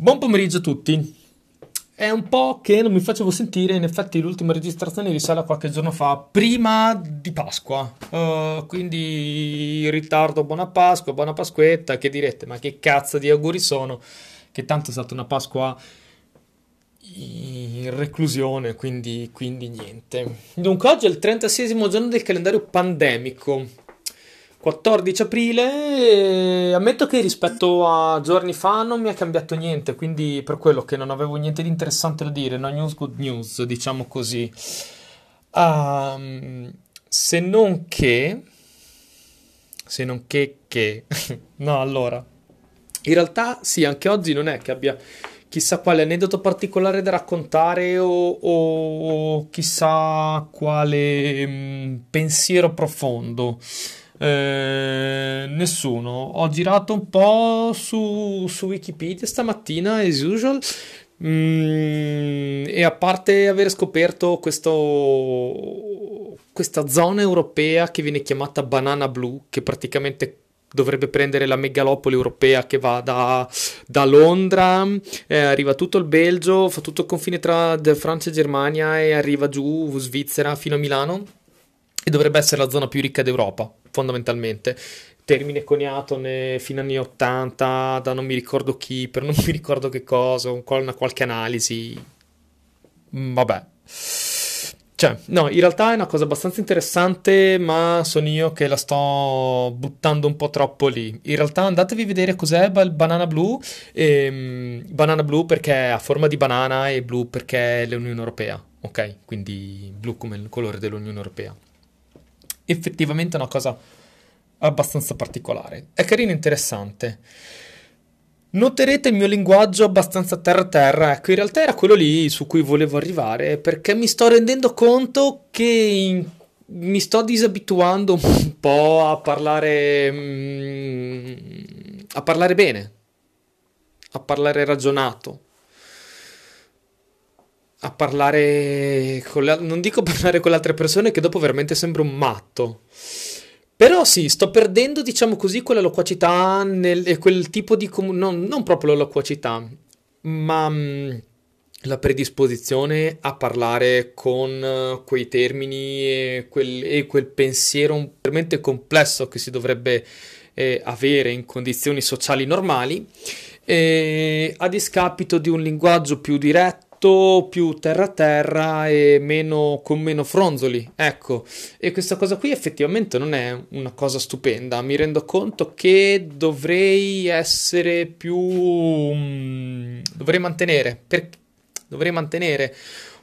Buon pomeriggio a tutti. È un po' che non mi facevo sentire, in effetti l'ultima registrazione risale a qualche giorno fa, prima di Pasqua. Uh, quindi in ritardo buona Pasqua, buona Pasquetta, che direte, ma che cazzo di auguri sono? Che tanto è stata una Pasqua in reclusione, quindi, quindi niente. Dunque oggi è il 36 giorno del calendario pandemico 14 aprile, ammetto che rispetto a giorni fa non mi è cambiato niente, quindi per quello che non avevo niente di interessante da dire, no news, good news, diciamo così. Um, se non che... Se non che che... no, allora... In realtà sì, anche oggi non è che abbia chissà quale aneddoto particolare da raccontare o, o chissà quale mh, mm, pensiero profondo. Eh, nessuno. Ho girato un po' su, su Wikipedia stamattina, as usual. Mm, e a parte aver scoperto questo, questa zona europea che viene chiamata Banana Blu, che praticamente dovrebbe prendere la megalopoli europea che va da, da Londra, eh, arriva tutto il Belgio, fa tutto il confine tra Francia e Germania e arriva giù Svizzera fino a Milano e dovrebbe essere la zona più ricca d'Europa fondamentalmente. Termine coniato fino agli anni 80 da non mi ricordo chi, per non mi ricordo che cosa, una qualche analisi. Mm, vabbè. Cioè, no, in realtà è una cosa abbastanza interessante, ma sono io che la sto buttando un po' troppo lì. In realtà andatevi a vedere cos'è il banana blu. Ehm, banana blu perché ha forma di banana e blu perché è l'Unione Europea. Ok? Quindi blu come il colore dell'Unione Europea effettivamente una cosa abbastanza particolare. È carino e interessante. Noterete il mio linguaggio abbastanza terra-terra, ecco, in realtà era quello lì su cui volevo arrivare, perché mi sto rendendo conto che in... mi sto disabituando un po' a parlare... Mm, a parlare bene, a parlare ragionato a parlare con le, non dico parlare con le altre persone che dopo veramente sembra un matto. Però sì, sto perdendo, diciamo così, quella loquacità e quel tipo di com- non, non, proprio la loquacità, ma mh, mm, la predisposizione a parlare con uh, quei termini e quel, e quel, pensiero veramente complesso che si dovrebbe eh, avere in condizioni sociali normali, eh, a discapito di un linguaggio più diretto tutto più terra terra e meno, con meno fronzoli. Ecco, e questa cosa qui effettivamente non è una cosa stupenda. Mi rendo conto che dovrei essere più. Mm, dovrei mantenere. Per, dovrei mantenere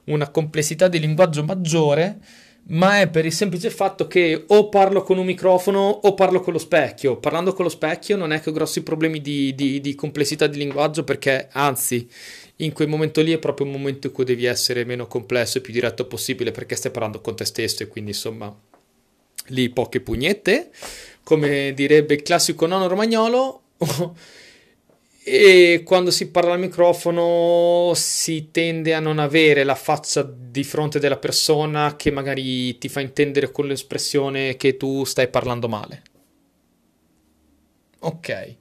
una complessità di linguaggio maggiore ma è per il semplice fatto che o parlo con un microfono o parlo con lo specchio. Parlando con lo specchio non è che ho grossi problemi di, di, di complessità di linguaggio perché anzi in quel momento lì è proprio un momento in cui devi essere meno complesso e più diretto possibile perché stai parlando con te stesso e quindi insomma lì poche pugnette, come direbbe il classico nonno romagnolo. e quando si parla al microfono si tende a non avere la faccia di fronte della persona che magari ti fa intendere con l'espressione che tu stai parlando male. Ok.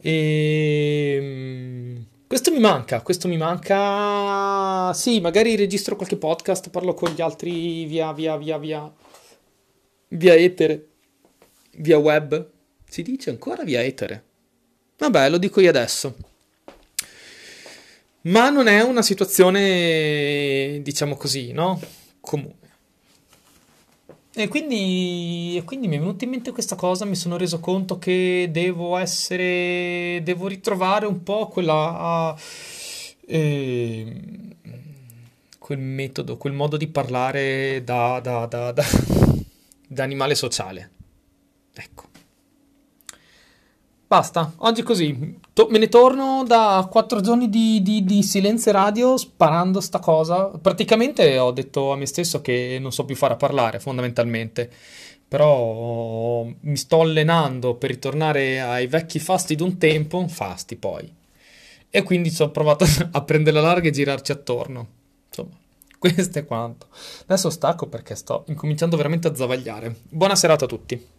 E questo mi manca, questo mi manca. Sì, magari registro qualche podcast, parlo con gli altri via, via, via, via. Via etere. Via web. Si dice ancora via etere. Vabbè, lo dico io adesso. Ma non è una situazione, diciamo così, no? Comune. E quindi, e quindi, mi è venuta in mente questa cosa, mi sono reso conto che devo essere, devo ritrovare un po' quella, eh, quel metodo, quel modo di parlare da, da, da, da animale sociale. Ecco. Basta, oggi così. To- me ne torno da quattro giorni di, di, di, silenzio radio sparando sta cosa. Praticamente ho detto a me stesso che non so più fare a parlare, fondamentalmente. Però mi sto allenando per ritornare ai vecchi fasti d'un tempo, fasti poi. E quindi ci ho provato a prendere la larga e girarci attorno. Insomma, questo è quanto. Adesso stacco perché sto incominciando veramente a zavagliare. Buona serata a tutti.